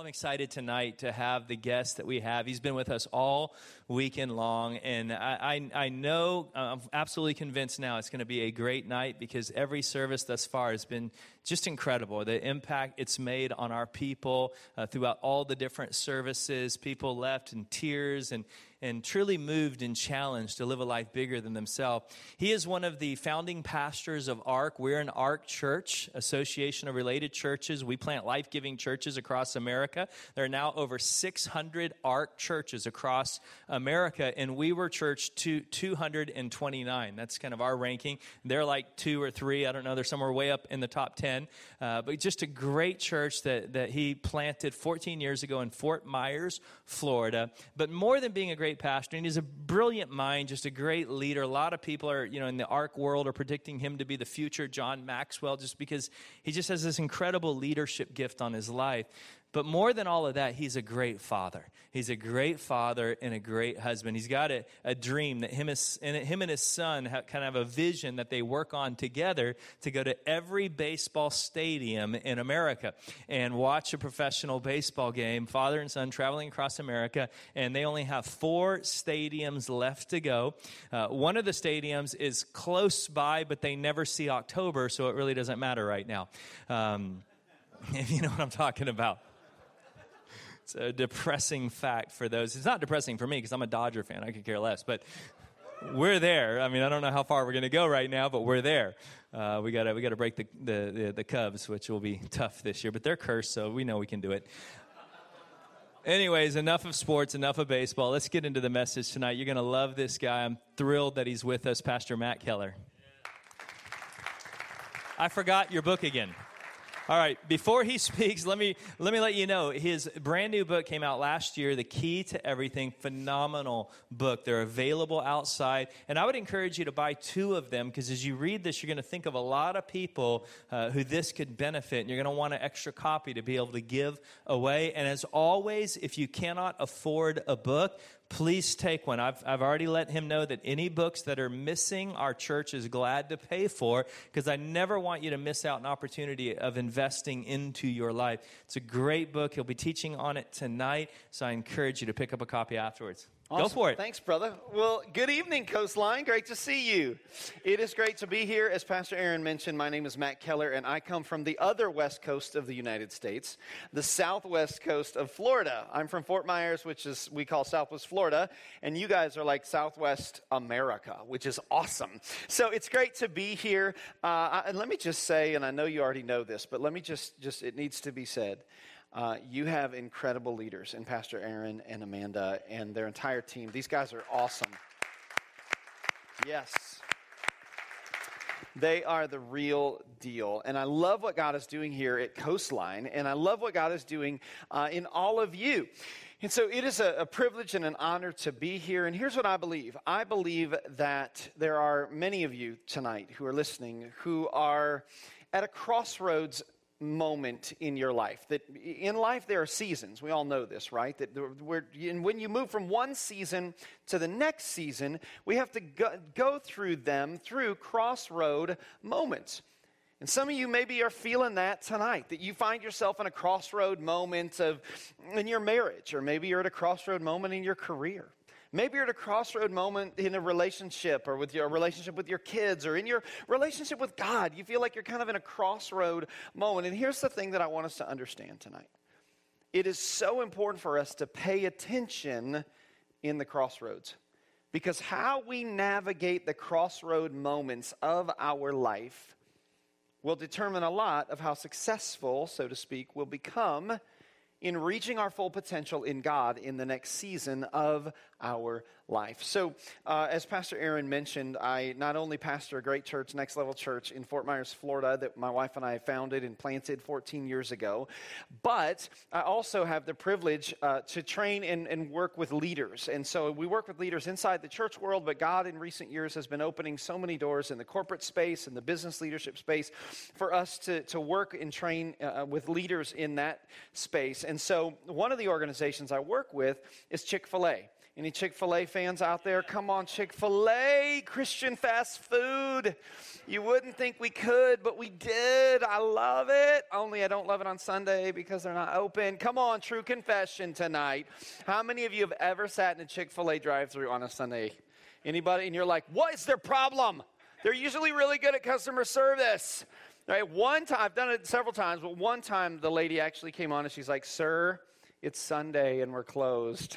I'm excited tonight to have the guest that we have. He's been with us all weekend long, and I, I, I know, I'm absolutely convinced now it's going to be a great night because every service thus far has been just incredible. The impact it's made on our people uh, throughout all the different services. People left in tears and and truly moved and challenged to live a life bigger than themselves. He is one of the founding pastors of ARC. We're an ARC church, Association of Related Churches. We plant life giving churches across America. There are now over 600 ARC churches across America, and we were church to 229. That's kind of our ranking. They're like two or three. I don't know. They're somewhere way up in the top 10. Uh, but just a great church that, that he planted 14 years ago in Fort Myers, Florida. But more than being a great great pastor, and he's a brilliant mind, just a great leader. A lot of people are, you know, in the ARC world are predicting him to be the future John Maxwell just because he just has this incredible leadership gift on his life. But more than all of that, he's a great father. He's a great father and a great husband. He's got a, a dream that him, and him and his son have kind of have a vision that they work on together to go to every baseball stadium in America and watch a professional baseball game, father and son traveling across America. And they only have four stadiums left to go. Uh, one of the stadiums is close by, but they never see October, so it really doesn't matter right now. Um, if you know what I'm talking about. It's a depressing fact for those. It's not depressing for me because I'm a Dodger fan. I could care less. But we're there. I mean, I don't know how far we're going to go right now, but we're there. Uh, we got we to break the, the, the, the Cubs, which will be tough this year. But they're cursed, so we know we can do it. Anyways, enough of sports, enough of baseball. Let's get into the message tonight. You're going to love this guy. I'm thrilled that he's with us, Pastor Matt Keller. I forgot your book again. All right, before he speaks, let me let me let you know his brand new book came out last year, The Key to Everything. Phenomenal book. They're available outside, and I would encourage you to buy two of them because as you read this, you're going to think of a lot of people uh, who this could benefit, and you're going to want an extra copy to be able to give away. And as always, if you cannot afford a book, please take one. I've, I've already let him know that any books that are missing, our church is glad to pay for because I never want you to miss out an opportunity of investing into your life. It's a great book. He'll be teaching on it tonight, so I encourage you to pick up a copy afterwards. Awesome. Go for it. Thanks, brother. Well, good evening, Coastline. Great to see you. It is great to be here. As Pastor Aaron mentioned, my name is Matt Keller, and I come from the other west coast of the United States, the southwest coast of Florida. I'm from Fort Myers, which is we call Southwest Florida, and you guys are like Southwest America, which is awesome. So it's great to be here. Uh, and let me just say, and I know you already know this, but let me just just it needs to be said. Uh, you have incredible leaders in Pastor Aaron and Amanda and their entire team. These guys are awesome. Yes. They are the real deal. And I love what God is doing here at Coastline, and I love what God is doing uh, in all of you. And so it is a, a, privilege and an honor to be here. And here's what I believe I believe that there are many of you tonight who are listening who are at a crossroads moment in your life. That in life there are seasons. We all know this, right? That we're, and when you move from one season to the next season, we have to go, go through them through crossroad moments. And some of you maybe are feeling that tonight, that you find yourself in a crossroad moment of in your marriage, or maybe you're at a crossroad moment in your career. Maybe you're at a crossroad moment in a relationship or with your relationship with your kids or in your relationship with God. You feel like you're kind of in a crossroad moment. And here's the thing that I want us to understand tonight it is so important for us to pay attention in the crossroads because how we navigate the crossroad moments of our life will determine a lot of how successful, so to speak, we'll become in reaching our full potential in God in the next season of our life. So, uh, as Pastor Aaron mentioned, I not only pastor a great church, Next Level Church in Fort Myers, Florida, that my wife and I founded and planted 14 years ago, but I also have the privilege uh, to train and, and work with leaders. And so we work with leaders inside the church world, but God in recent years has been opening so many doors in the corporate space and the business leadership space for us to, to work and train uh, with leaders in that space. And so one of the organizations I work with is Chick fil A. Any Chick fil A fans out there? Come on, Chick fil A, Christian fast food. You wouldn't think we could, but we did. I love it. Only I don't love it on Sunday because they're not open. Come on, true confession tonight. How many of you have ever sat in a Chick fil A drive through on a Sunday? Anybody? And you're like, what is their problem? They're usually really good at customer service. Right? One time, I've done it several times, but one time the lady actually came on and she's like, Sir, it's Sunday and we're closed.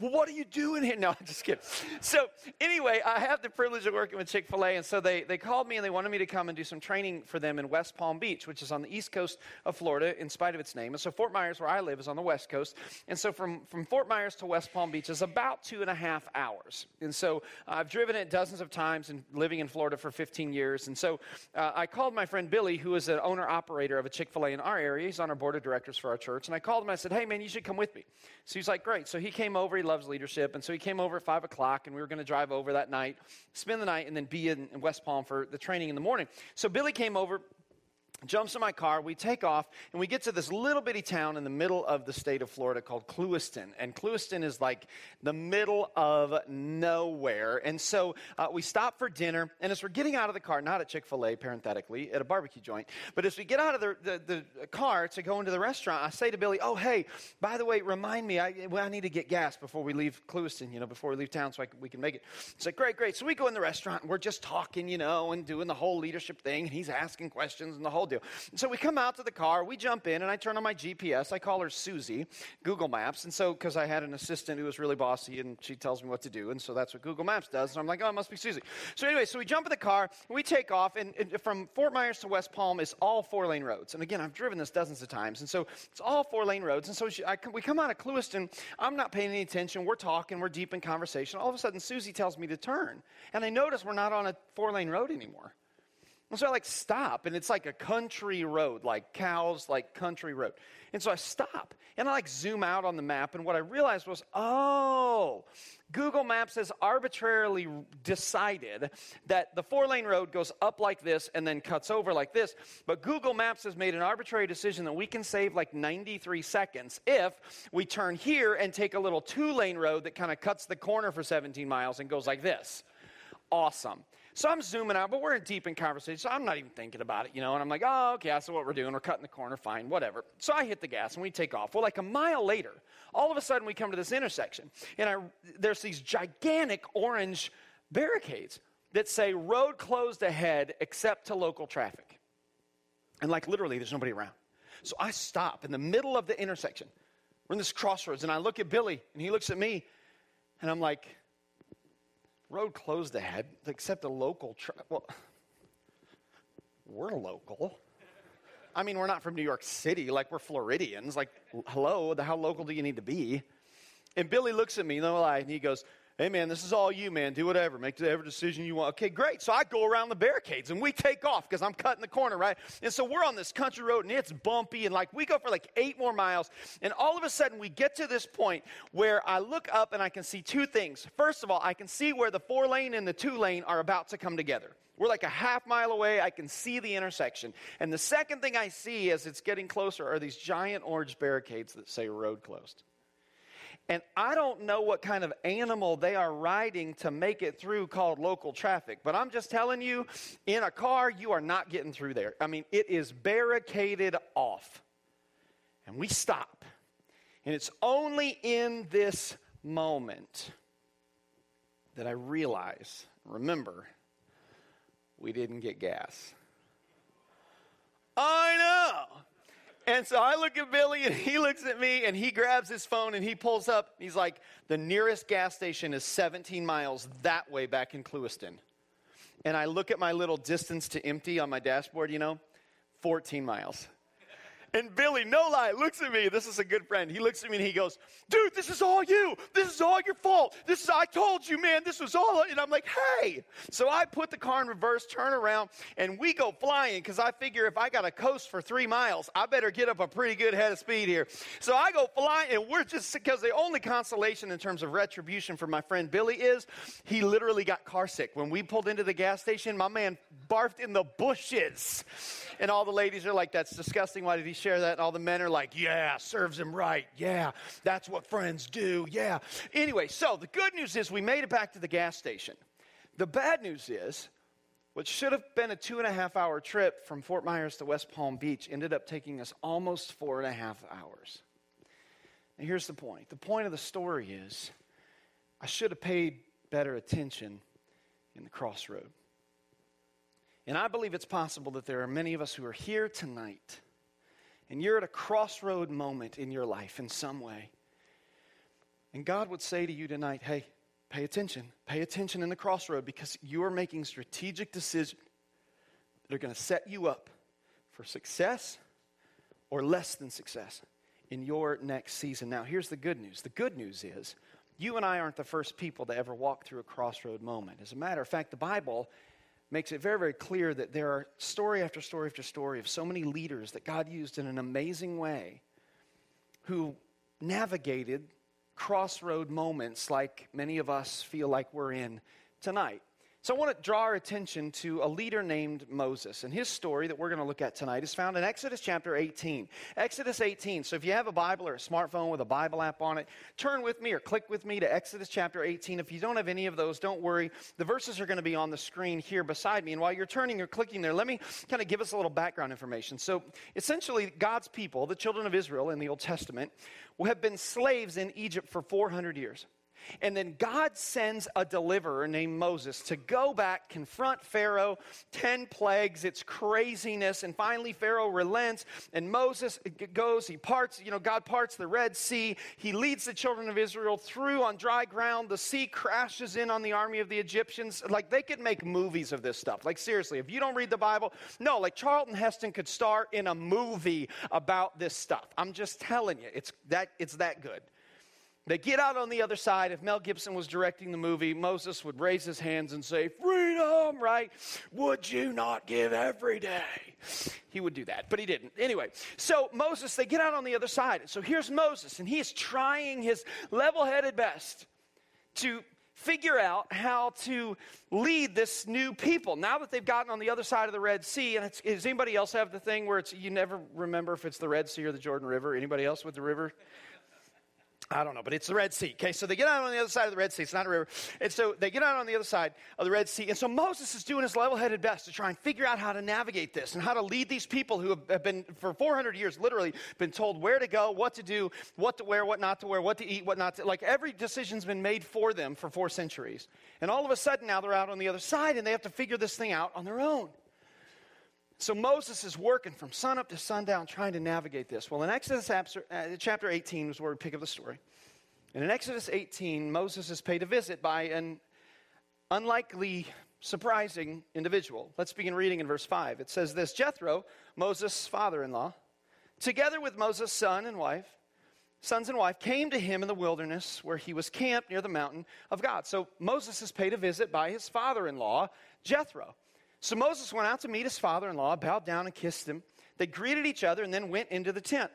well, what are you doing here? No, I'm just kidding. So, anyway, I have the privilege of working with Chick fil A, and so they, they called me and they wanted me to come and do some training for them in West Palm Beach, which is on the east coast of Florida, in spite of its name. And so, Fort Myers, where I live, is on the west coast. And so, from, from Fort Myers to West Palm Beach is about two and a half hours. And so, uh, I've driven it dozens of times and living in Florida for 15 years. And so, uh, I called my friend Billy, who is an owner operator of a Chick fil A in our area. He's on our board of directors for our church. And I called him and I said, Hey, man, you should come with me. So, he's like, Great. So, he came over. He loves leadership. And so he came over at 5 o'clock, and we were going to drive over that night, spend the night, and then be in West Palm for the training in the morning. So Billy came over, jumps in my car, we take off, and we get to this little bitty town in the middle of the state of Florida called Clewiston. And Clewiston is like the middle of nowhere. And so uh, we stop for dinner, and as we're getting out of the car, not at Chick fil A, parenthetically, at a barbecue joint, but as we get out of the, the, the, car to go into the restaurant, I say to Billy, Oh, hey, by the way, remind me, I, well, I need to get gas before we leave Clewiston, you know, before we leave town so can, we can make it. It's like, Great, great. So we go in the restaurant, and we're just talking, you know, and doing the whole leadership thing, and he's asking questions and the whole deal. So we come out to the car, we jump in, and I turn on my GPS. I call her Susie, Google Maps. And so, because I had an assistant who was really bossy and she tells me what to do. And so that's what Google Maps does. And I'm like, oh, it must be Susie. So, anyway, so we jump in the car, we take off, and, and from Fort Myers to West Palm is all four lane roads. And again, I've driven this dozens of times. And so it's all four lane roads. And so she, I, we come out of Clewiston, I'm not paying any attention. We're talking, we're deep in conversation. All of a sudden, Susie tells me to turn. And I notice we're not on a four lane road anymore. And so I like stop, and it's like a country road, like cows, like country road. And so I stop, and I like zoom out on the map, and what I realized was, oh, Google Maps has arbitrarily decided that the four lane road goes up like this and then cuts over like this. But Google Maps has made an arbitrary decision that we can save like 93 seconds if we turn here and take a little two lane road that kind of cuts the corner for 17 miles and goes like this. Awesome. So I'm zooming out, but we're in deep in conversation. So I'm not even thinking about it, you know. And I'm like, oh, okay, that's what we're doing. We're cutting the corner, fine, whatever. So I hit the gas and we take off. Well, like a mile later, all of a sudden we come to this intersection, and I, there's these gigantic orange barricades that say road closed ahead except to local traffic. And like literally, there's nobody around. So I stop in the middle of the intersection. We're in this crossroads, and I look at Billy, and he looks at me, and I'm like, road closed ahead, except a local. Tra- well, we're local. I mean, we're not from New York City, like we're Floridians. Like, hello, how local do you need to be? And Billy looks at me, no lie, and he goes, Hey, man, this is all you, man. Do whatever. Make whatever decision you want. Okay, great. So I go around the barricades and we take off because I'm cutting the corner, right? And so we're on this country road and it's bumpy and like we go for like eight more miles. And all of a sudden we get to this point where I look up and I can see two things. First of all, I can see where the four lane and the two lane are about to come together. We're like a half mile away. I can see the intersection. And the second thing I see as it's getting closer are these giant orange barricades that say road closed. And I don't know what kind of animal they are riding to make it through called local traffic. But I'm just telling you, in a car, you are not getting through there. I mean, it is barricaded off. And we stop. And it's only in this moment that I realize, remember, we didn't get gas. I know. And so I look at Billy and he looks at me and he grabs his phone and he pulls up. He's like, the nearest gas station is 17 miles that way back in Clewiston. And I look at my little distance to empty on my dashboard, you know, 14 miles. And Billy, no lie, looks at me. This is a good friend. He looks at me and he goes, Dude, this is all you. This is all your fault. This is, I told you, man, this was all. And I'm like, Hey. So I put the car in reverse, turn around, and we go flying because I figure if I got to coast for three miles, I better get up a pretty good head of speed here. So I go flying, and we're just, because the only consolation in terms of retribution for my friend Billy is he literally got car sick. When we pulled into the gas station, my man barfed in the bushes. And all the ladies are like, That's disgusting. Why did he share that, and all the men are like, yeah, serves him right. Yeah, that's what friends do. Yeah. Anyway, so the good news is we made it back to the gas station. The bad news is what should have been a two and a half hour trip from Fort Myers to West Palm Beach ended up taking us almost four and a half hours. And here's the point the point of the story is I should have paid better attention in the crossroad. And I believe it's possible that there are many of us who are here tonight, and you're at a crossroad moment in your life in some way. And God would say to you tonight, hey, pay attention. Pay attention in the crossroad because you are making strategic decisions that are going to set you up for success or less than success in your next season. Now, here's the good news the good news is you and I aren't the first people to ever walk through a crossroad moment. As a matter of fact, the Bible makes it very, very clear that there are story after story after story of so many leaders that God used in an amazing way who navigated crossroad moments like many of us feel like we're in tonight. So I want to draw our attention to a leader named Moses. And his story that we're going to look at tonight is found in Exodus chapter 18. Exodus 18. So if you have a Bible or a smartphone with a Bible app on it, turn with me or click with me to Exodus chapter 18. If you don't have any of those, don't worry. The verses are going to be on the screen here beside me. And while you're turning or clicking there, let me kind of give us a little background information. So essentially, God's people, the children of Israel in the Old Testament, have been slaves in Egypt for 400 years. And then God sends a deliverer named Moses to go back, confront Pharaoh, 10 plagues, it's craziness. And finally, Pharaoh relents, and Moses goes, he parts, you know, God parts the Red Sea. He leads the children of Israel through on dry ground. The sea crashes in on the army of the Egyptians. Like, they could make movies of this stuff. Like, seriously, if you don't read the Bible, no, like Charlton Heston could star in a movie about this stuff. I'm just telling you, it's that, it's that good. They get out on the other side. If Mel Gibson was directing the movie, Moses would raise his hands and say, Freedom, right? Would you not give every day? He would do that, but he didn't. Anyway, so Moses, they get out on the other side. So here's Moses, and he is trying his level headed best to figure out how to lead this new people now that they've gotten on the other side of the red sea and does anybody else have the thing where it's you never remember if it's the red sea or the jordan river anybody else with the river I don't know, but it's the Red Sea. Okay, so they get out on the other side of the Red Sea. It's not a river. And so they get out on the other side of the Red Sea. And so Moses is doing his level headed best to try and figure out how to navigate this and how to lead these people who have been, for 400 years, literally been told where to go, what to do, what to wear, what not to wear, what to eat, what not to. Like every decision's been made for them for four centuries. And all of a sudden now they're out on the other side and they have to figure this thing out on their own. So Moses is working from sunup to sundown trying to navigate this. Well, in Exodus uh, chapter 18 is where we pick up the story. And in Exodus 18, Moses is paid a visit by an unlikely, surprising individual. Let's begin reading in verse 5. It says this Jethro, Moses' father in law, together with Moses' son and wife, sons and wife, came to him in the wilderness where he was camped near the mountain of God. So Moses is paid a visit by his father in law, Jethro. So Moses went out to meet his father in law, bowed down and kissed him. They greeted each other and then went into the tent.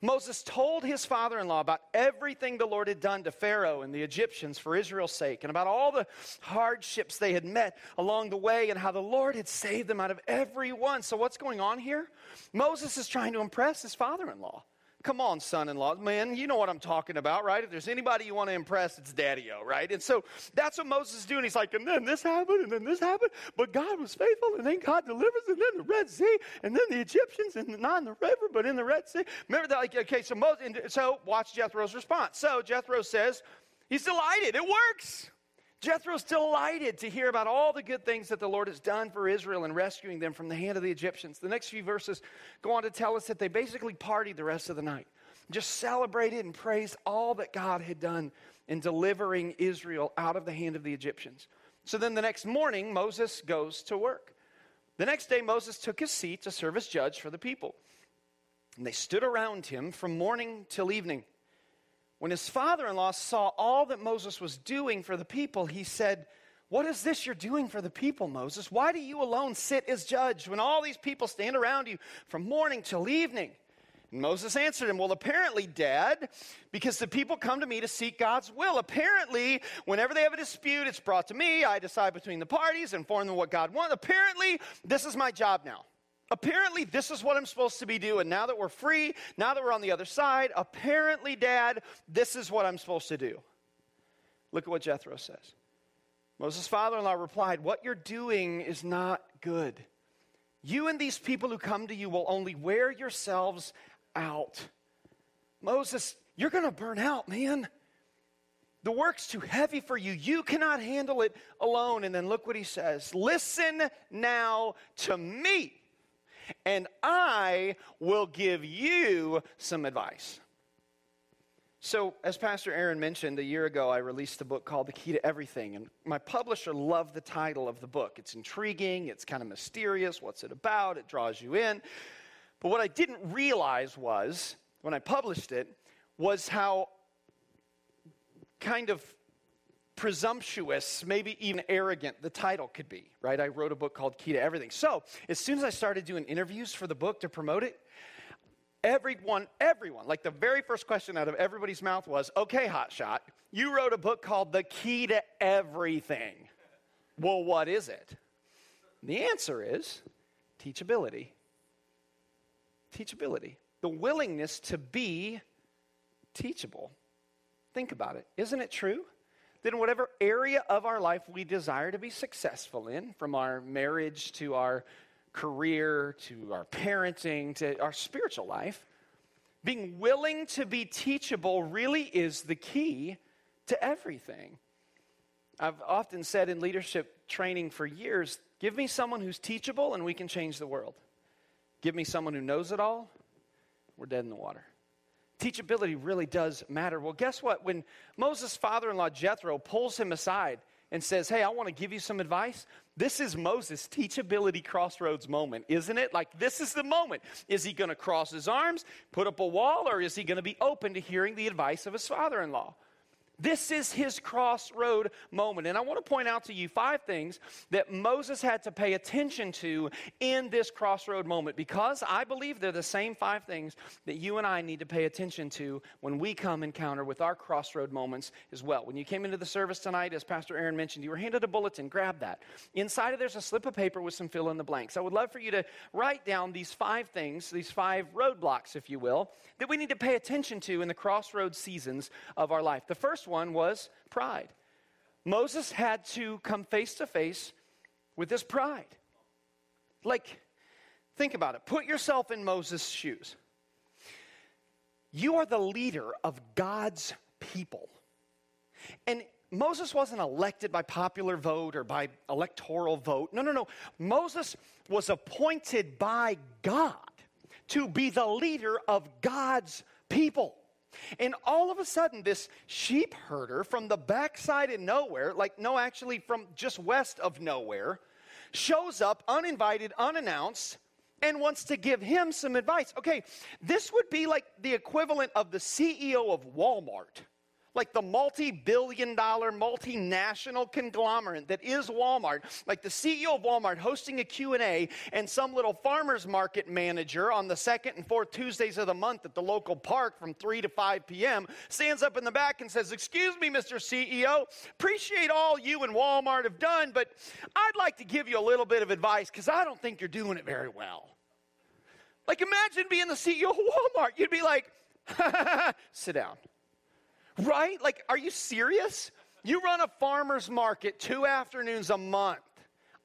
Moses told his father in law about everything the Lord had done to Pharaoh and the Egyptians for Israel's sake, and about all the hardships they had met along the way, and how the Lord had saved them out of every one. So, what's going on here? Moses is trying to impress his father in law. Come on, son in law. Man, you know what I'm talking about, right? If there's anybody you want to impress, it's daddy o, right? And so that's what Moses is doing. He's like, and then this happened, and then this happened, but God was faithful, and then God delivers, and then the Red Sea, and then the Egyptians, and not in the river, but in the Red Sea. Remember that? Like, okay, so Moses, so watch Jethro's response. So Jethro says, he's delighted. It works. Jethro's delighted to hear about all the good things that the Lord has done for Israel in rescuing them from the hand of the Egyptians. The next few verses go on to tell us that they basically partied the rest of the night, just celebrated and praised all that God had done in delivering Israel out of the hand of the Egyptians. So then the next morning, Moses goes to work. The next day, Moses took his seat to serve as judge for the people. And they stood around him from morning till evening. When his father in law saw all that Moses was doing for the people, he said, What is this you're doing for the people, Moses? Why do you alone sit as judge when all these people stand around you from morning till evening? And Moses answered him, Well, apparently, Dad, because the people come to me to seek God's will. Apparently, whenever they have a dispute, it's brought to me. I decide between the parties, and inform them what God wants. Apparently, this is my job now. Apparently, this is what I'm supposed to be doing. Now that we're free, now that we're on the other side, apparently, Dad, this is what I'm supposed to do. Look at what Jethro says. Moses' father in law replied, What you're doing is not good. You and these people who come to you will only wear yourselves out. Moses, you're going to burn out, man. The work's too heavy for you. You cannot handle it alone. And then look what he says Listen now to me, and I will give you some advice. So, as Pastor Aaron mentioned, a year ago, I released a book called The Key to Everything. And my publisher loved the title of the book. It's intriguing, it's kind of mysterious. What's it about? It draws you in. But what I didn't realize was, when I published it, was how kind of presumptuous, maybe even arrogant the title could be, right? I wrote a book called Key to Everything. So, as soon as I started doing interviews for the book to promote it, everyone, everyone, like the very first question out of everybody's mouth was, okay, hotshot, you wrote a book called The Key to Everything. Well, what is it? The answer is teachability. Teachability. The willingness to be teachable. Think about it. Isn't it true? That in whatever area of our life we desire to be successful in, from our marriage to our career, to our parenting, to our spiritual life, being willing to be teachable really is the key to everything. I've often said in leadership training for years give me someone who's teachable and we can change the world. Give me someone who knows it all, we're dead in the water. Teachability really does matter. Well, guess what? When Moses' father in law Jethro pulls him aside and says, Hey, I want to give you some advice. This is Moses' teachability crossroads moment, isn't it? Like, this is the moment. Is he going to cross his arms, put up a wall, or is he going to be open to hearing the advice of his father in law? This is his crossroad moment. And I want to point out to you five things that Moses had to pay attention to in this crossroad moment because I believe they're the same five things that you and I need to pay attention to when we come encounter with our crossroad moments as well. When you came into the service tonight, as Pastor Aaron mentioned, you were handed a bulletin. Grab that. Inside of there's a slip of paper with some fill in the blanks. I would love for you to write down these five things, these five roadblocks, if you will, that we need to pay attention to in the crossroad seasons of our life. The first one was pride. Moses had to come face to face with his pride. Like, think about it. Put yourself in Moses' shoes. You are the leader of God's people. And Moses wasn't elected by popular vote or by electoral vote. No, no, no. Moses was appointed by God to be the leader of God's people. And all of a sudden, this sheep herder from the backside of nowhere, like, no, actually from just west of nowhere, shows up uninvited, unannounced, and wants to give him some advice. Okay, this would be like the equivalent of the CEO of Walmart like the multi-billion dollar multinational conglomerate that is Walmart, like the CEO of Walmart hosting a Q&A and some little farmers market manager on the second and fourth Tuesdays of the month at the local park from 3 to 5 p.m. stands up in the back and says, "Excuse me, Mr. CEO, appreciate all you and Walmart have done, but I'd like to give you a little bit of advice cuz I don't think you're doing it very well." Like imagine being the CEO of Walmart. You'd be like, "Sit down." Right? Like, are you serious? You run a farmer's market two afternoons a month.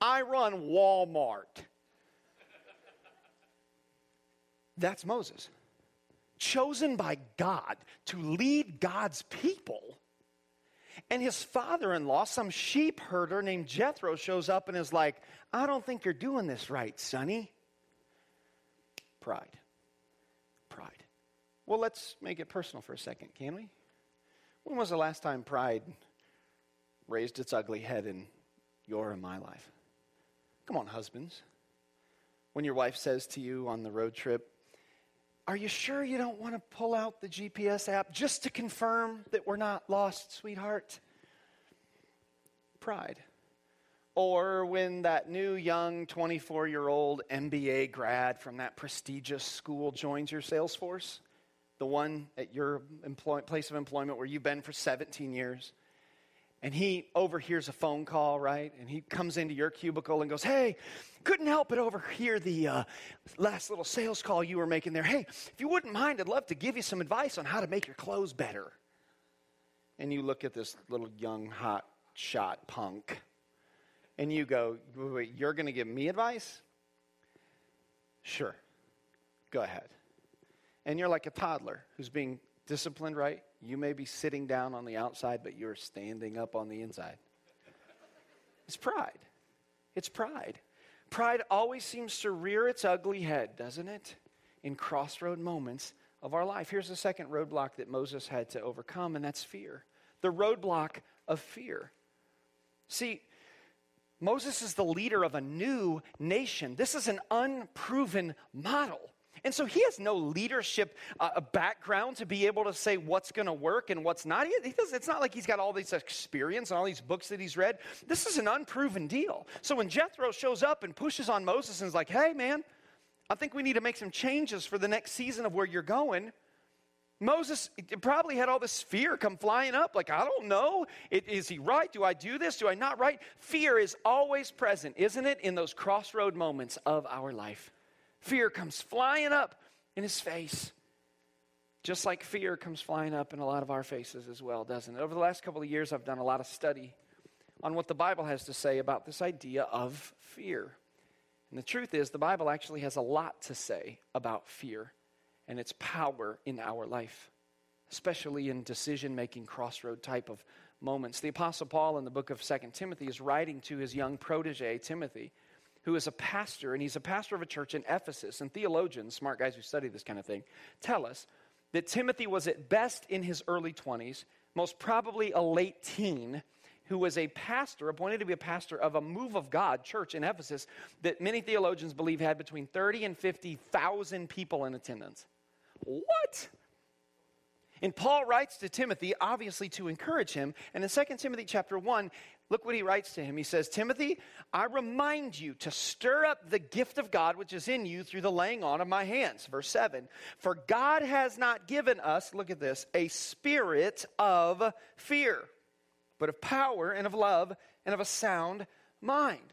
I run Walmart. That's Moses. Chosen by God to lead God's people. And his father in law, some sheep herder named Jethro, shows up and is like, I don't think you're doing this right, sonny. Pride. Pride. Well, let's make it personal for a second, can we? When was the last time pride raised its ugly head in your and my life? Come on, husbands. When your wife says to you on the road trip, Are you sure you don't want to pull out the GPS app just to confirm that we're not lost, sweetheart? Pride. Or when that new young 24 year old MBA grad from that prestigious school joins your sales force the one at your employ- place of employment where you've been for 17 years. and he overhears a phone call, right? And he comes into your cubicle and goes, Hey, couldn't help but overhear the uh, last little sales call you were making there. Hey, if you wouldn't mind, I'd love to give you some advice on how to make your clothes better. And you look at this little young, hot shot punk, and you go, Wait, you're going to give me advice? Sure, go ahead. And you're like a toddler who's being disciplined, right? You may be sitting down on the outside, but you're standing up on the inside. It's pride. It's pride. Pride always seems to rear its ugly head, doesn't it? In crossroad moments of our life. Here's the second roadblock that Moses had to overcome, and that's fear. The roadblock of fear. See, Moses is the leader of a new nation. This is an unproven model. And so he has no leadership uh, background to be able to say what's going to work and what's not. He, he does, it's not like he's got all this experience and all these books that he's read. This is an unproven deal. So when Jethro shows up and pushes on Moses and is like, hey, man, I think we need to make some changes for the next season of where you're going. Moses probably had all this fear come flying up, like, I don't know. Is he right? Do I do this? Do I not right? Fear is always present, isn't it, in those crossroad moments of our life? Fear comes flying up in his face. Just like fear comes flying up in a lot of our faces as well, doesn't it? Over the last couple of years, I've done a lot of study on what the Bible has to say about this idea of fear. And the truth is, the Bible actually has a lot to say about fear and its power in our life, especially in decision making crossroad type of moments. The Apostle Paul in the book of Second Timothy is writing to his young protege, Timothy who is a pastor, and he's a pastor of a church in Ephesus. And theologians, smart guys who study this kind of thing, tell us that Timothy was at best in his early 20s, most probably a late teen, who was a pastor, appointed to be a pastor of a move of God church in Ephesus that many theologians believe had between 30 and 50,000 people in attendance. What? And Paul writes to Timothy, obviously to encourage him. And in 2 Timothy chapter 1, Look what he writes to him. He says, Timothy, I remind you to stir up the gift of God which is in you through the laying on of my hands. Verse 7 For God has not given us, look at this, a spirit of fear, but of power and of love and of a sound mind.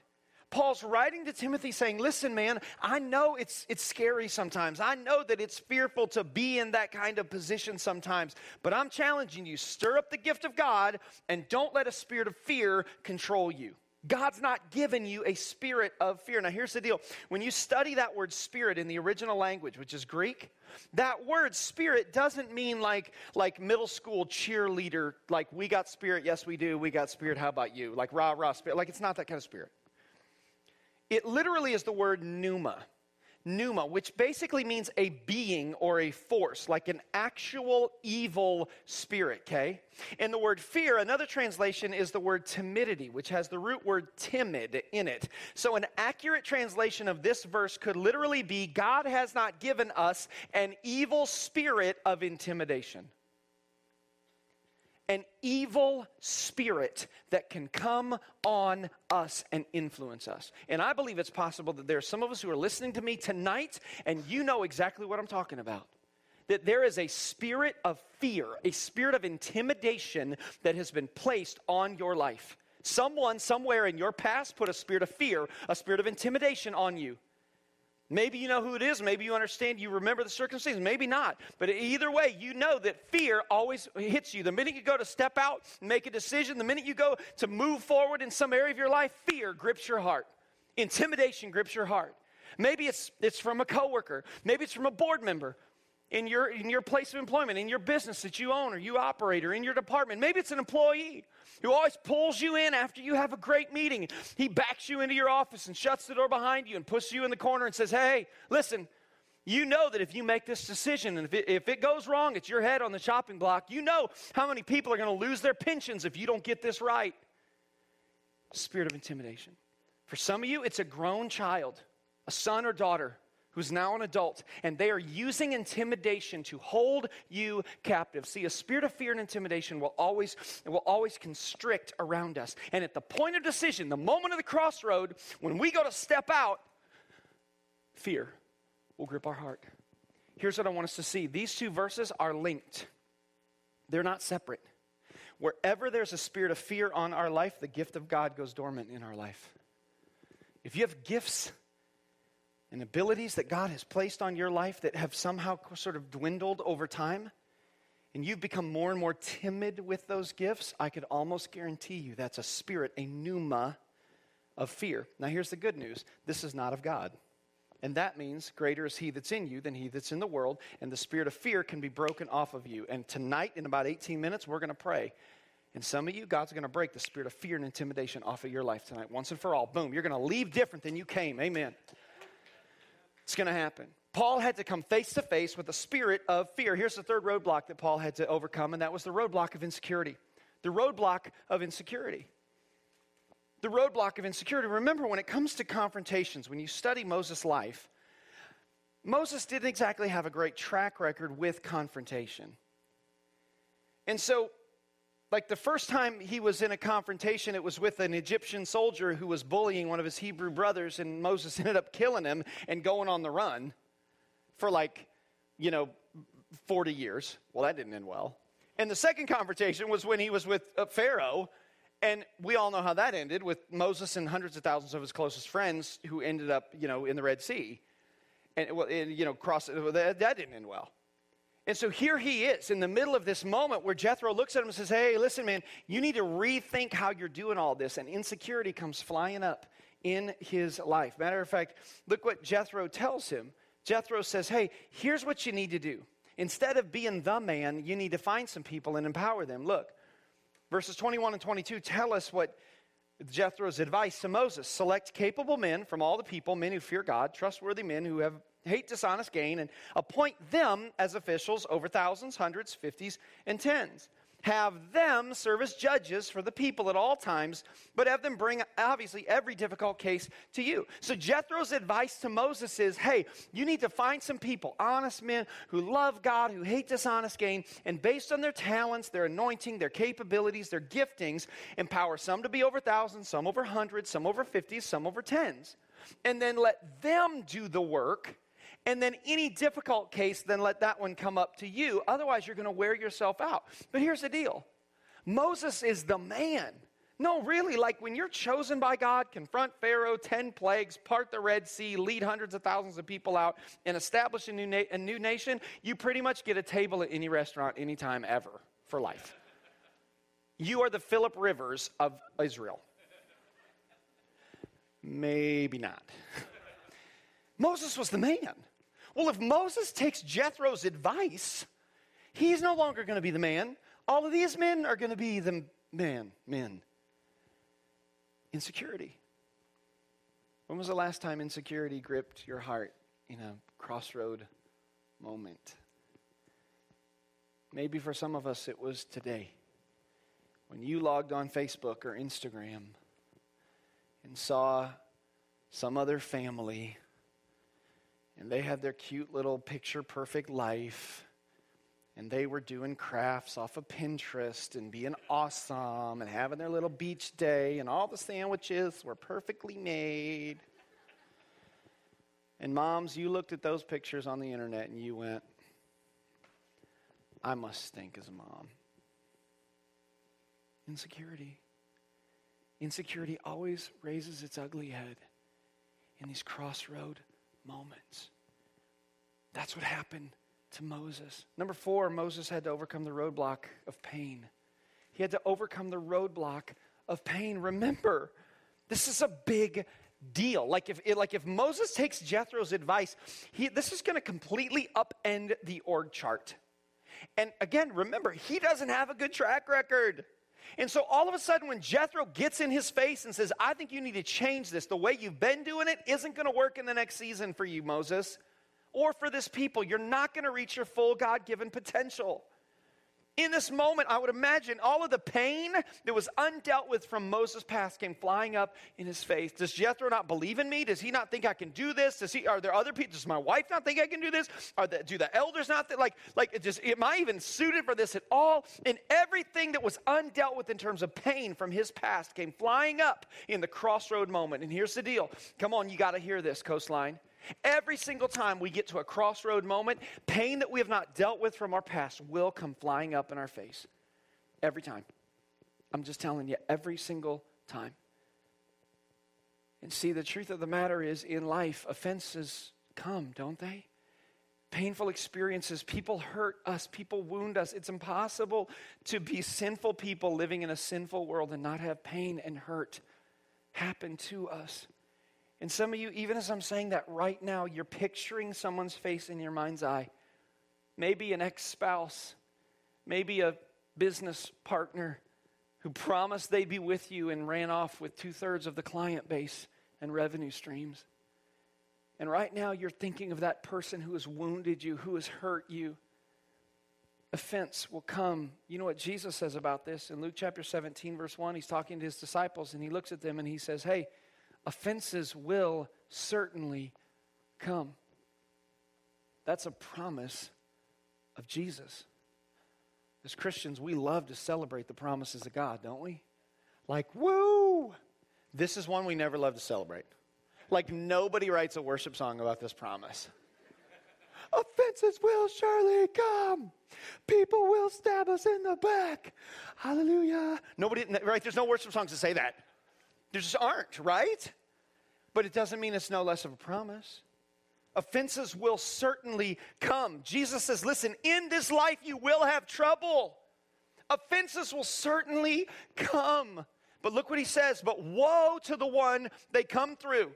Paul's writing to Timothy saying, Listen, man, I know it's, it's scary sometimes. I know that it's fearful to be in that kind of position sometimes, but I'm challenging you stir up the gift of God and don't let a spirit of fear control you. God's not given you a spirit of fear. Now, here's the deal. When you study that word spirit in the original language, which is Greek, that word spirit doesn't mean like, like middle school cheerleader, like we got spirit, yes, we do, we got spirit, how about you? Like rah, rah, spirit. Like it's not that kind of spirit. It literally is the word pneuma. Pneuma, which basically means a being or a force, like an actual evil spirit, okay? And the word fear, another translation is the word timidity, which has the root word timid in it. So, an accurate translation of this verse could literally be God has not given us an evil spirit of intimidation an evil spirit that can come on us and influence us. And I believe it's possible that there are some of us who are listening to me tonight and you know exactly what I'm talking about. That there is a spirit of fear, a spirit of intimidation that has been placed on your life. Someone, somewhere in your past, put a spirit of fear, a spirit of intimidation on you. Maybe you know who it is. Maybe you understand. You remember the circumstances. Maybe not. But either way, you know that fear always hits you. The minute you go to step out and make a decision, the minute you go to move forward in some area of your life, fear grips your heart. Intimidation grips your heart. Maybe it's, it's from a coworker. Maybe it's from a board member in your, in your place of employment, in your business that you own or you operate, or in your department. Maybe it's an employee who always pulls you in after you have a great meeting. He backs you into your office and shuts the door behind you and pushes you in the corner and says, Hey, listen, you know that if you make this decision and if it, if it goes wrong, it's your head on the chopping block. You know how many people are going to lose their pensions if you don't get this right. Spirit of intimidation. For some of you, it's a grown child, a son or daughter who's now an adult, and they are using intimidation to hold you captive. See, a spirit of fear and intimidation will always, will always constrict around us. And at the point of decision, the moment of the crossroad, when we go to step out, fear will grip our heart. Here's what I want us to see these two verses are linked, they're not separate. wherever there's a spirit of fear on our life, the gift of God goes dormant in our life. If you have gifts and abilities that God has placed on your life that have somehow sort of dwindled over time, and you've become more and more timid with those gifts, I could almost guarantee you that's a spirit, a pneuma of fear. Now, here's the good news this is not of God. And that means greater is he that's in you than he that's in the world, and the spirit of fear can be broken off of you. And tonight, in about 18 minutes, we're going to pray. And some of you, God's going to break the spirit of fear and intimidation off of your life tonight, once and for all. Boom, you're going to leave different than you came. Amen. It's going to happen. Paul had to come face to face with the spirit of fear. Here's the third roadblock that Paul had to overcome, and that was the roadblock of insecurity. The roadblock of insecurity. The roadblock of insecurity. Remember, when it comes to confrontations, when you study Moses' life, Moses didn't exactly have a great track record with confrontation. And so, like the first time he was in a confrontation, it was with an Egyptian soldier who was bullying one of his Hebrew brothers, and Moses ended up killing him and going on the run for like, you know, 40 years. Well, that didn't end well. And the second confrontation was when he was with uh, Pharaoh, and we all know how that ended with Moses and hundreds of thousands of his closest friends who ended up, you know, in the Red Sea. And, well, and, you know, cross, that, that didn't end well. And so here he is in the middle of this moment where Jethro looks at him and says, Hey, listen, man, you need to rethink how you're doing all this. And insecurity comes flying up in his life. Matter of fact, look what Jethro tells him. Jethro says, Hey, here's what you need to do. Instead of being the man, you need to find some people and empower them. Look, verses 21 and 22 tell us what Jethro's advice to Moses select capable men from all the people, men who fear God, trustworthy men who have hate dishonest gain, and appoint them as officials over thousands, hundreds, fifties, and tens have them serve as judges for the people at all times, but have them bring, obviously, every difficult case to you. So Jethro's advice to Moses is hey, you need to find some people, honest men who love God, who hate dishonest gain, and based on their talents, their anointing, their capabilities, their giftings, empower some to be over thousands, some over hundreds, some over fifties, some over tens. And then let them do the work and then any difficult case, then let that one come up to you. Otherwise, you're going to wear yourself out. But here's the deal Moses is the man. No, really, like when you're chosen by God, confront Pharaoh, 10 plagues, part the Red Sea, lead hundreds of thousands of people out, and establish a new, na- a new nation, you pretty much get a table at any restaurant anytime ever for life. You are the Philip Rivers of Israel. Maybe not. Moses was the man. Well, if Moses takes Jethro's advice, he's no longer going to be the man. All of these men are going to be the man, men. Insecurity. When was the last time insecurity gripped your heart in a crossroad moment? Maybe for some of us it was today when you logged on Facebook or Instagram and saw some other family and they had their cute little picture perfect life. And they were doing crafts off of Pinterest and being awesome and having their little beach day, and all the sandwiches were perfectly made. And moms, you looked at those pictures on the internet and you went, I must stink as a mom. Insecurity. Insecurity always raises its ugly head in these crossroad moments. That's what happened to Moses. Number four, Moses had to overcome the roadblock of pain. He had to overcome the roadblock of pain. Remember, this is a big deal. Like if, like if Moses takes Jethro's advice, he, this is going to completely upend the org chart. And again, remember, he doesn't have a good track record. And so all of a sudden, when Jethro gets in his face and says, I think you need to change this, the way you've been doing it isn't going to work in the next season for you, Moses, or for this people. You're not going to reach your full God given potential. In this moment, I would imagine all of the pain that was undealt with from Moses' past came flying up in his face. Does Jethro not believe in me? Does he not think I can do this? Does he? Are there other people? Does my wife not think I can do this? The, do the elders not think like like just? Am I even suited for this at all? And everything that was undealt with in terms of pain from his past came flying up in the crossroad moment. And here's the deal. Come on, you got to hear this, Coastline. Every single time we get to a crossroad moment, pain that we have not dealt with from our past will come flying up in our face. Every time. I'm just telling you, every single time. And see, the truth of the matter is in life, offenses come, don't they? Painful experiences, people hurt us, people wound us. It's impossible to be sinful people living in a sinful world and not have pain and hurt happen to us. And some of you, even as I'm saying that right now, you're picturing someone's face in your mind's eye. Maybe an ex spouse, maybe a business partner who promised they'd be with you and ran off with two thirds of the client base and revenue streams. And right now, you're thinking of that person who has wounded you, who has hurt you. Offense will come. You know what Jesus says about this? In Luke chapter 17, verse 1, he's talking to his disciples and he looks at them and he says, Hey, offenses will certainly come. That's a promise of Jesus. As Christians, we love to celebrate the promises of God, don't we? Like, woo! This is one we never love to celebrate. Like, nobody writes a worship song about this promise. Offenses will surely come. People will stab us in the back. Hallelujah. Nobody, right? There's no worship songs to say that. There just aren't, right? But it doesn't mean it's no less of a promise. Offenses will certainly come. Jesus says, listen, in this life you will have trouble. Offenses will certainly come. But look what he says, but woe to the one they come through.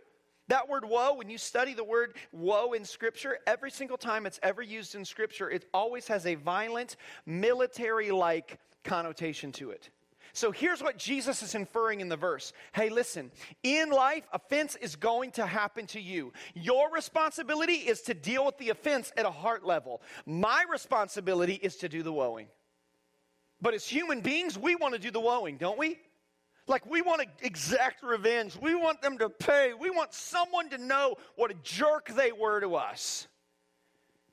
That word woe, when you study the word woe in Scripture, every single time it's ever used in Scripture, it always has a violent, military like connotation to it. So here's what Jesus is inferring in the verse. Hey, listen, in life, offense is going to happen to you. Your responsibility is to deal with the offense at a heart level. My responsibility is to do the woeing. But as human beings, we want to do the woeing, don't we? Like we want to exact revenge. We want them to pay. We want someone to know what a jerk they were to us.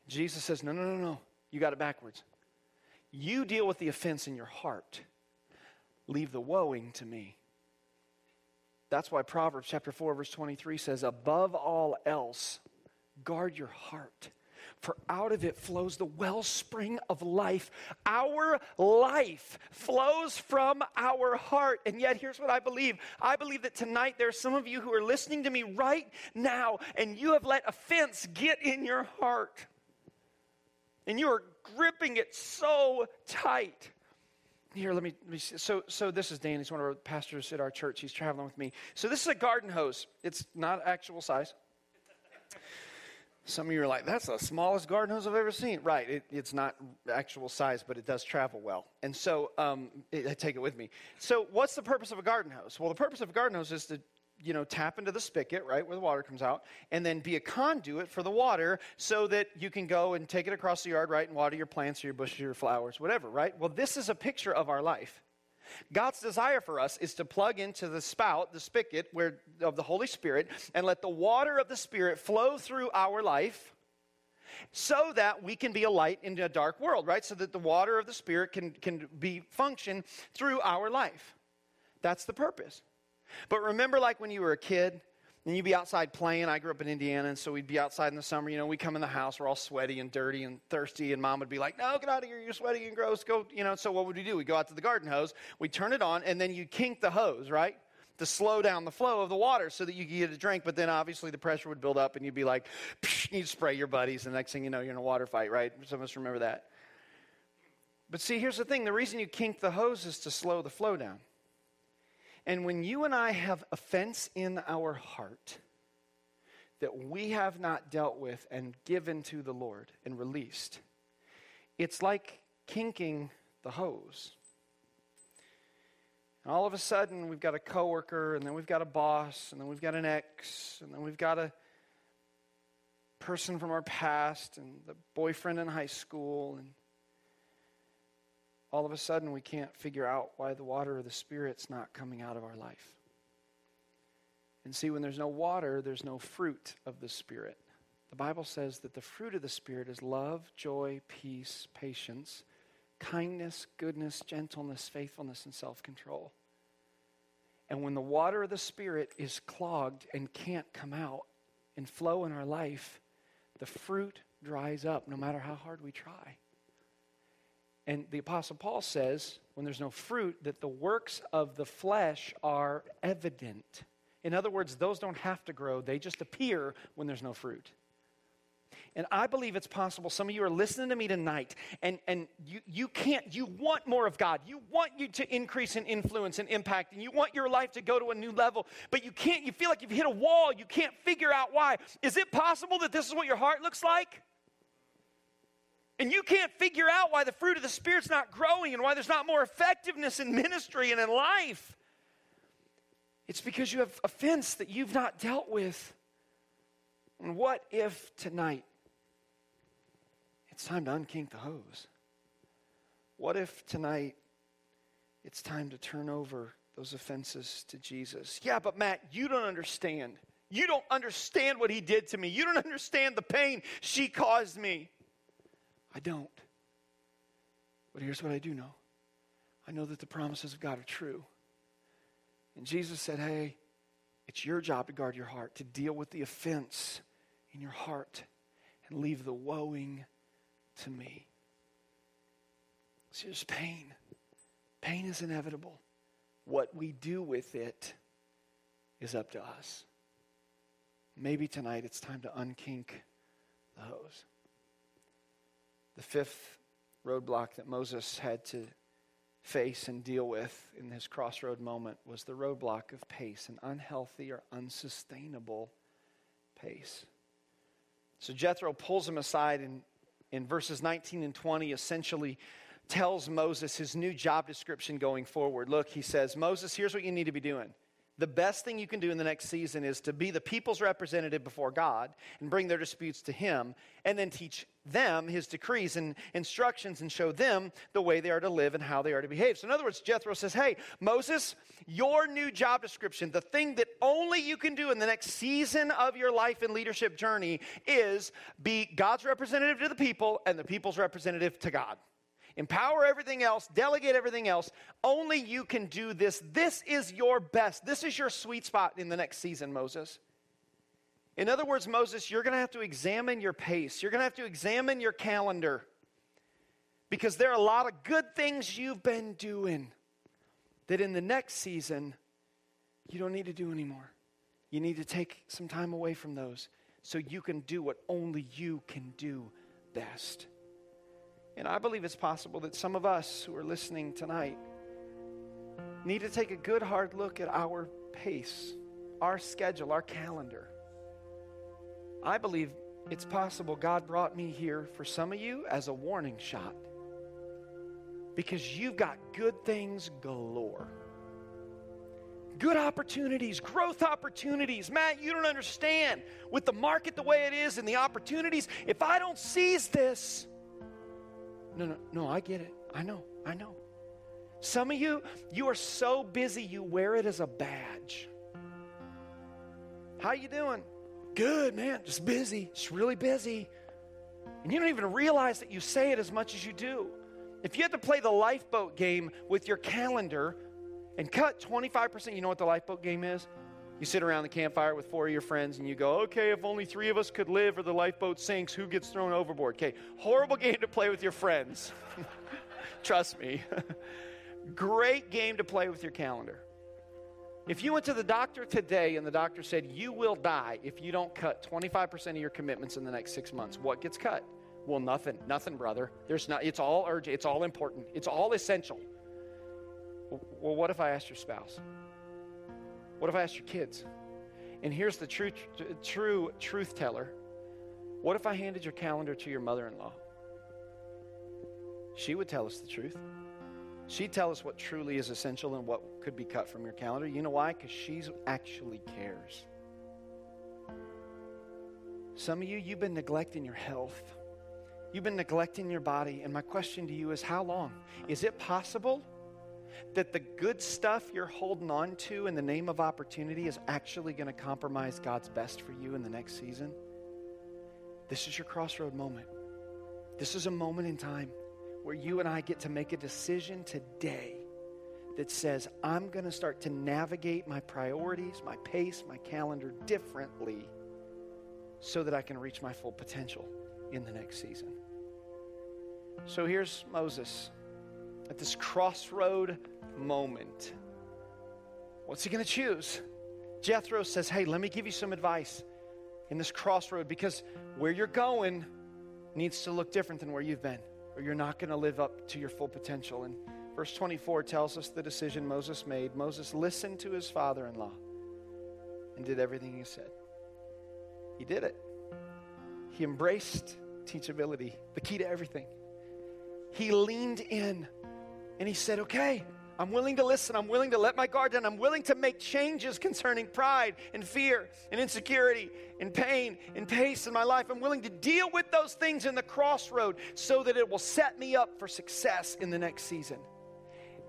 Jesus says, No, no, no, no. You got it backwards. You deal with the offense in your heart. Leave the woeing to me. That's why Proverbs chapter 4, verse 23 says, Above all else, guard your heart, for out of it flows the wellspring of life. Our life flows from our heart. And yet, here's what I believe I believe that tonight there are some of you who are listening to me right now, and you have let offense get in your heart. And you are gripping it so tight here, let me, let me. So, so this is Dan. He's one of our pastors at our church. He's traveling with me. So this is a garden hose. It's not actual size. Some of you are like, that's the smallest garden hose I've ever seen. Right, it, it's not actual size, but it does travel well. And so um, it, I take it with me. So, what's the purpose of a garden hose? Well, the purpose of a garden hose is to you know, tap into the spigot, right, where the water comes out, and then be a conduit for the water so that you can go and take it across the yard, right, and water your plants or your bushes or your flowers, whatever, right? Well, this is a picture of our life. God's desire for us is to plug into the spout, the spigot where, of the Holy Spirit, and let the water of the Spirit flow through our life so that we can be a light in a dark world, right? So that the water of the Spirit can, can be function through our life. That's the purpose. But remember, like when you were a kid and you'd be outside playing. I grew up in Indiana, and so we'd be outside in the summer. You know, we come in the house, we're all sweaty and dirty and thirsty, and mom would be like, No, get out of here, you're sweaty and gross. Go, you know. So what would we do? We'd go out to the garden hose, we'd turn it on, and then you'd kink the hose, right? To slow down the flow of the water so that you could get a drink, but then obviously the pressure would build up and you'd be like, you'd spray your buddies, and the next thing you know, you're in a water fight, right? Some of us remember that. But see, here's the thing the reason you kink the hose is to slow the flow down. And when you and I have offense in our heart that we have not dealt with and given to the Lord and released, it's like kinking the hose. And all of a sudden, we've got a coworker, and then we've got a boss, and then we've got an ex, and then we've got a person from our past, and the boyfriend in high school, and all of a sudden we can't figure out why the water of the Spirit's not coming out of our life. And see, when there's no water, there's no fruit of the Spirit. The Bible says that the fruit of the Spirit is love, joy, peace, patience, kindness, goodness, gentleness, faithfulness, and self control. And when the water of the Spirit is clogged and can't come out and flow in our life, the fruit dries up no matter how hard we try. And the Apostle Paul says, when there's no fruit, that the works of the flesh are evident. In other words, those don't have to grow, they just appear when there's no fruit. And I believe it's possible. Some of you are listening to me tonight, and, and you, you can't, you want more of God. You want you to increase in influence and impact, and you want your life to go to a new level, but you can't, you feel like you've hit a wall. You can't figure out why. Is it possible that this is what your heart looks like? And you can't figure out why the fruit of the Spirit's not growing and why there's not more effectiveness in ministry and in life. It's because you have offense that you've not dealt with. And what if tonight it's time to unkink the hose? What if tonight it's time to turn over those offenses to Jesus? Yeah, but Matt, you don't understand. You don't understand what he did to me. You don't understand the pain she caused me. I don't. But here's what I do know I know that the promises of God are true. And Jesus said, Hey, it's your job to guard your heart, to deal with the offense in your heart, and leave the woeing to me. See, there's pain. Pain is inevitable. What we do with it is up to us. Maybe tonight it's time to unkink the hose. The fifth roadblock that Moses had to face and deal with in his crossroad moment was the roadblock of pace, an unhealthy or unsustainable pace. So Jethro pulls him aside and in verses 19 and 20 essentially tells Moses his new job description going forward. Look, he says, Moses, here's what you need to be doing the best thing you can do in the next season is to be the people's representative before God and bring their disputes to Him, and then teach them His decrees and instructions and show them the way they are to live and how they are to behave. So, in other words, Jethro says, Hey, Moses, your new job description, the thing that only you can do in the next season of your life and leadership journey is be God's representative to the people and the people's representative to God empower everything else, delegate everything else. Only you can do this. This is your best. This is your sweet spot in the next season, Moses. In other words, Moses, you're going to have to examine your pace. You're going to have to examine your calendar because there are a lot of good things you've been doing that in the next season you don't need to do anymore. You need to take some time away from those so you can do what only you can do best. And I believe it's possible that some of us who are listening tonight need to take a good hard look at our pace, our schedule, our calendar. I believe it's possible God brought me here for some of you as a warning shot because you've got good things galore. Good opportunities, growth opportunities. Matt, you don't understand. With the market the way it is and the opportunities, if I don't seize this, no, no, no, I get it. I know, I know. Some of you, you are so busy you wear it as a badge. How you doing? Good, man. Just busy. Just really busy. And you don't even realize that you say it as much as you do. If you had to play the lifeboat game with your calendar and cut 25%, you know what the lifeboat game is? You sit around the campfire with four of your friends and you go, okay, if only three of us could live or the lifeboat sinks, who gets thrown overboard? Okay, horrible game to play with your friends. Trust me. Great game to play with your calendar. If you went to the doctor today and the doctor said you will die if you don't cut 25% of your commitments in the next six months, what gets cut? Well, nothing, nothing, brother. There's not. It's all urgent. It's all important. It's all essential. Well, what if I asked your spouse? What if I asked your kids? And here's the true, true truth teller. What if I handed your calendar to your mother in law? She would tell us the truth. She'd tell us what truly is essential and what could be cut from your calendar. You know why? Because she actually cares. Some of you, you've been neglecting your health. You've been neglecting your body. And my question to you is how long? Is it possible that the good stuff you're holding on to in the name of opportunity is actually going to compromise God's best for you in the next season? This is your crossroad moment. This is a moment in time where you and I get to make a decision today that says, I'm going to start to navigate my priorities, my pace, my calendar differently so that I can reach my full potential in the next season. So here's Moses at this crossroad moment. What's he going to choose? Jethro says, Hey, let me give you some advice in this crossroad because where you're going needs to look different than where you've been, or you're not going to live up to your full potential. And verse 24 tells us the decision Moses made. Moses listened to his father in law and did everything he said. He did it. He embraced teachability, the key to everything. He leaned in and he said, Okay, I'm willing to listen. I'm willing to let my guard down. I'm willing to make changes concerning pride and fear and insecurity and pain and pace in my life. I'm willing to deal with those things in the crossroad so that it will set me up for success in the next season.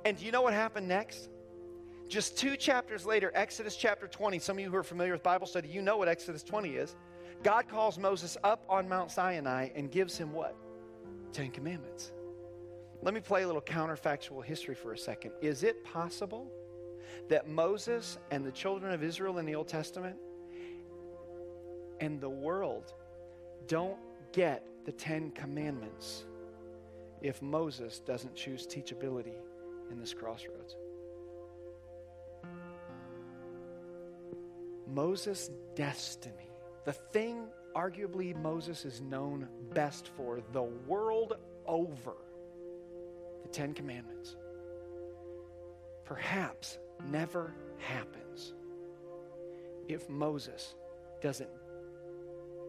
And do you know what happened next? Just two chapters later, Exodus chapter 20. Some of you who are familiar with Bible study, you know what Exodus 20 is. God calls Moses up on Mount Sinai and gives him what? Ten Commandments. Let me play a little counterfactual history for a second. Is it possible that Moses and the children of Israel in the Old Testament and the world don't get the Ten Commandments if Moses doesn't choose teachability in this crossroads? Moses' destiny, the thing arguably Moses is known best for the world over Ten Commandments perhaps never happens if Moses doesn't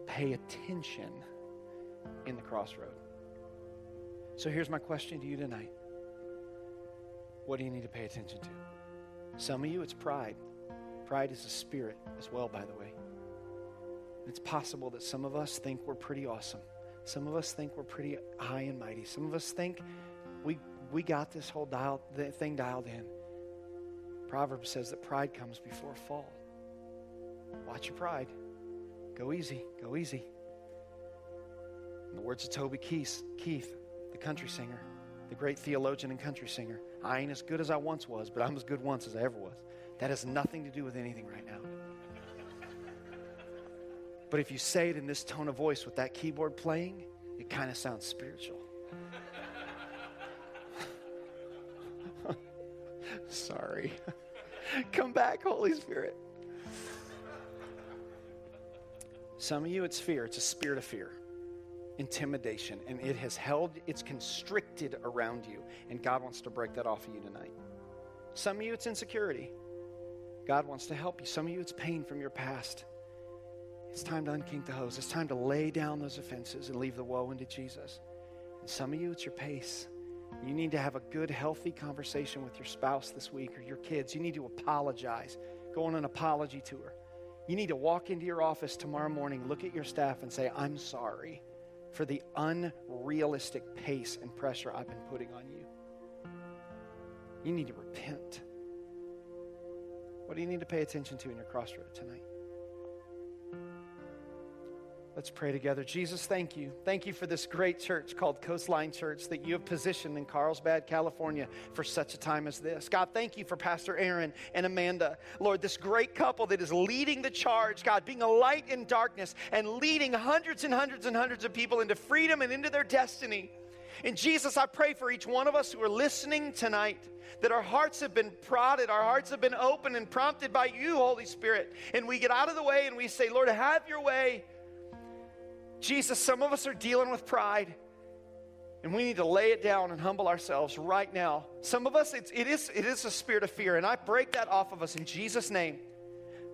pay attention in the crossroad. So here's my question to you tonight What do you need to pay attention to? Some of you, it's pride. Pride is a spirit as well, by the way. It's possible that some of us think we're pretty awesome. Some of us think we're pretty high and mighty. Some of us think we got this whole dial, thing dialed in. Proverbs says that pride comes before fall. Watch your pride. Go easy. Go easy. In the words of Toby Keith, Keith, the country singer, the great theologian and country singer, I ain't as good as I once was, but I'm as good once as I ever was. That has nothing to do with anything right now. But if you say it in this tone of voice with that keyboard playing, it kind of sounds spiritual. Sorry. Come back, Holy Spirit. Some of you, it's fear. It's a spirit of fear, intimidation, and it has held, it's constricted around you, and God wants to break that off of you tonight. Some of you, it's insecurity. God wants to help you. Some of you, it's pain from your past. It's time to unkink the hose. It's time to lay down those offenses and leave the woe into Jesus. And some of you, it's your pace. You need to have a good, healthy conversation with your spouse this week or your kids. You need to apologize. Go on an apology tour. You need to walk into your office tomorrow morning, look at your staff, and say, I'm sorry for the unrealistic pace and pressure I've been putting on you. You need to repent. What do you need to pay attention to in your crossroad tonight? Let's pray together. Jesus, thank you. Thank you for this great church called Coastline Church that you have positioned in Carlsbad, California for such a time as this. God, thank you for Pastor Aaron and Amanda. Lord, this great couple that is leading the charge, God, being a light in darkness and leading hundreds and hundreds and hundreds of people into freedom and into their destiny. And Jesus, I pray for each one of us who are listening tonight that our hearts have been prodded, our hearts have been opened and prompted by you, Holy Spirit. And we get out of the way and we say, Lord, have your way. Jesus, some of us are dealing with pride. And we need to lay it down and humble ourselves right now. Some of us, it's, it, is, it is a spirit of fear, and I break that off of us in Jesus' name.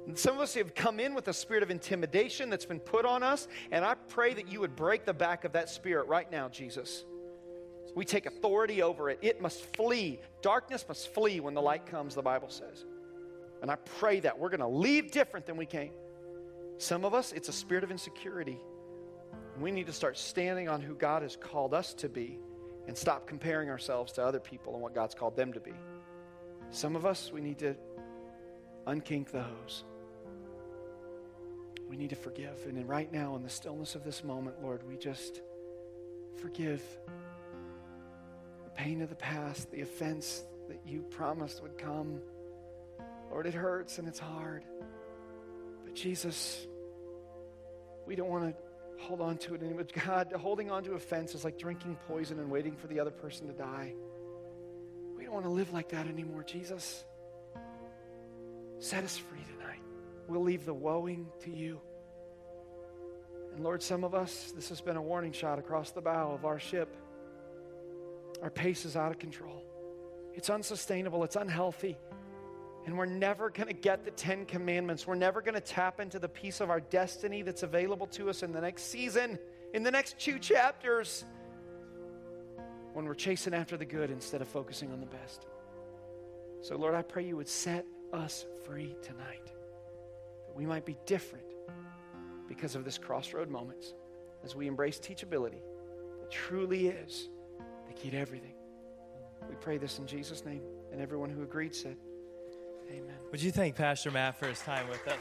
And some of us have come in with a spirit of intimidation that's been put on us, and I pray that you would break the back of that spirit right now, Jesus. We take authority over it. It must flee. Darkness must flee when the light comes, the Bible says. And I pray that we're going to leave different than we came. Some of us, it's a spirit of insecurity. We need to start standing on who God has called us to be and stop comparing ourselves to other people and what God's called them to be. Some of us, we need to unkink the hose. We need to forgive. And right now, in the stillness of this moment, Lord, we just forgive the pain of the past, the offense that you promised would come. Lord, it hurts and it's hard. But Jesus, we don't want to hold on to it anymore. God, holding on to offense is like drinking poison and waiting for the other person to die. We don't want to live like that anymore, Jesus. Set us free tonight. We'll leave the woeing to you. And Lord, some of us, this has been a warning shot across the bow of our ship. Our pace is out of control. It's unsustainable, it's unhealthy. And we're never going to get the Ten Commandments. We're never going to tap into the piece of our destiny that's available to us in the next season, in the next two chapters, when we're chasing after the good instead of focusing on the best. So, Lord, I pray you would set us free tonight, that we might be different because of this crossroad moments as we embrace teachability that truly is the key to everything. We pray this in Jesus' name. And everyone who agreed said, Amen. Would you thank Pastor Matt for his time with us?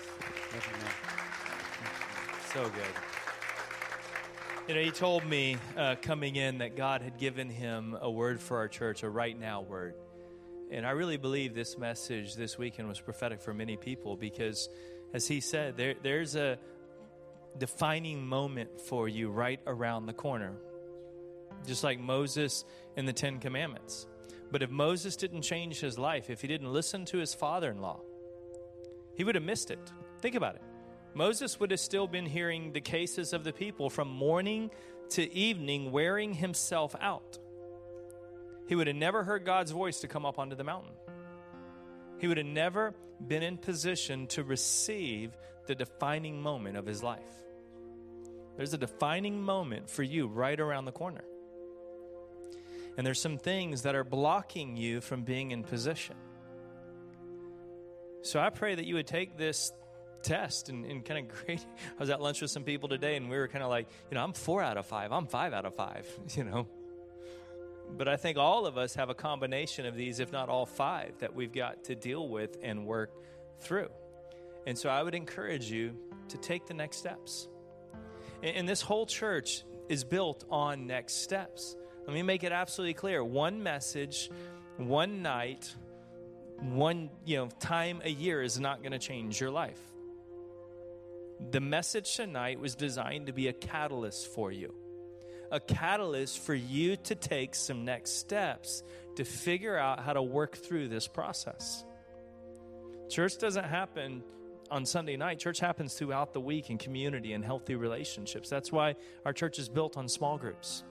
So good. You know, he told me uh, coming in that God had given him a word for our church, a right now word. And I really believe this message this weekend was prophetic for many people because, as he said, there, there's a defining moment for you right around the corner. Just like Moses in the Ten Commandments. But if Moses didn't change his life, if he didn't listen to his father in law, he would have missed it. Think about it. Moses would have still been hearing the cases of the people from morning to evening, wearing himself out. He would have never heard God's voice to come up onto the mountain. He would have never been in position to receive the defining moment of his life. There's a defining moment for you right around the corner. And there's some things that are blocking you from being in position. So I pray that you would take this test and, and kind of grade. I was at lunch with some people today, and we were kind of like, you know, I'm four out of five, I'm five out of five, you know. But I think all of us have a combination of these, if not all five, that we've got to deal with and work through. And so I would encourage you to take the next steps. And, and this whole church is built on next steps. Let me make it absolutely clear. One message, one night, one you know time a year is not going to change your life. The message tonight was designed to be a catalyst for you. A catalyst for you to take some next steps to figure out how to work through this process. Church doesn't happen on Sunday night. Church happens throughout the week in community and healthy relationships. That's why our church is built on small groups.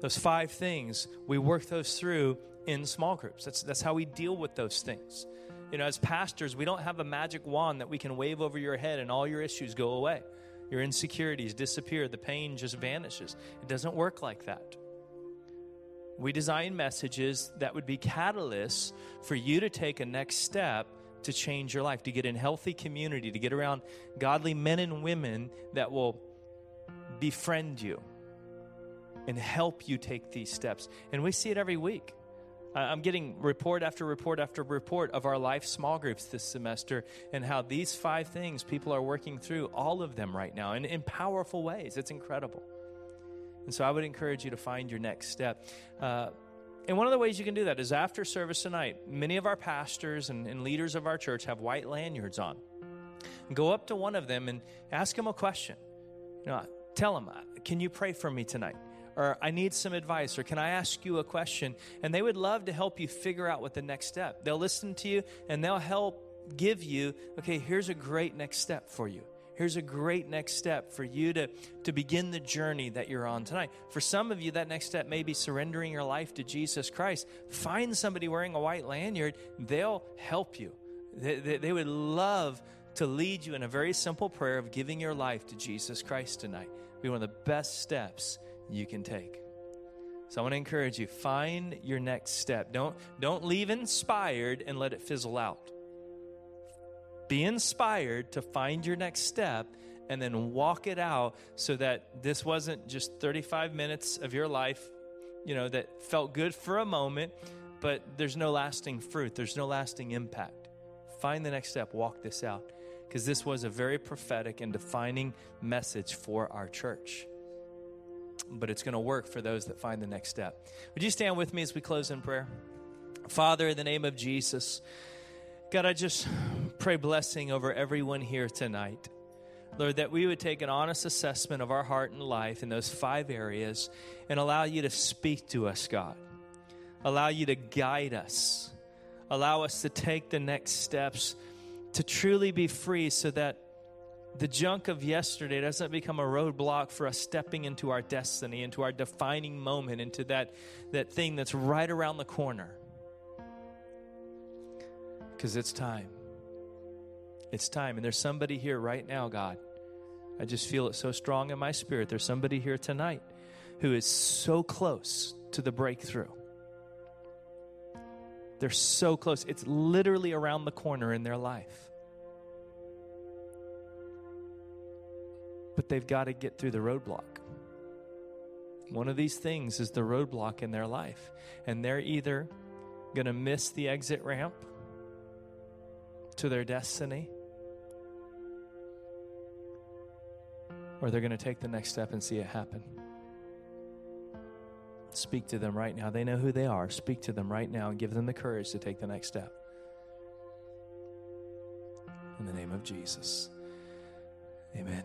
Those five things, we work those through in small groups. That's, that's how we deal with those things. You know, as pastors, we don't have a magic wand that we can wave over your head and all your issues go away. Your insecurities disappear, the pain just vanishes. It doesn't work like that. We design messages that would be catalysts for you to take a next step to change your life, to get in healthy community, to get around godly men and women that will befriend you, and help you take these steps. And we see it every week. I'm getting report after report after report of our life small groups this semester and how these five things people are working through, all of them right now, and in powerful ways. It's incredible. And so I would encourage you to find your next step. Uh, and one of the ways you can do that is after service tonight, many of our pastors and, and leaders of our church have white lanyards on. Go up to one of them and ask them a question. You know, tell them, Can you pray for me tonight? Or I need some advice, or can I ask you a question? And they would love to help you figure out what the next step. They'll listen to you and they'll help give you, okay, here's a great next step for you. Here's a great next step for you to, to begin the journey that you're on tonight. For some of you, that next step may be surrendering your life to Jesus Christ. Find somebody wearing a white lanyard, they'll help you. They, they, they would love to lead you in a very simple prayer of giving your life to Jesus Christ tonight. Be one of the best steps you can take. So I want to encourage you find your next step. Don't don't leave inspired and let it fizzle out. Be inspired to find your next step and then walk it out so that this wasn't just 35 minutes of your life, you know, that felt good for a moment, but there's no lasting fruit, there's no lasting impact. Find the next step, walk this out because this was a very prophetic and defining message for our church but it's going to work for those that find the next step. Would you stand with me as we close in prayer? Father, in the name of Jesus, God, I just pray blessing over everyone here tonight. Lord, that we would take an honest assessment of our heart and life in those five areas and allow you to speak to us, God. Allow you to guide us. Allow us to take the next steps to truly be free so that the junk of yesterday doesn't become a roadblock for us stepping into our destiny, into our defining moment, into that, that thing that's right around the corner. Because it's time. It's time. And there's somebody here right now, God. I just feel it so strong in my spirit. There's somebody here tonight who is so close to the breakthrough. They're so close. It's literally around the corner in their life. But they've got to get through the roadblock. One of these things is the roadblock in their life. And they're either going to miss the exit ramp to their destiny, or they're going to take the next step and see it happen. Speak to them right now. They know who they are. Speak to them right now and give them the courage to take the next step. In the name of Jesus. Amen.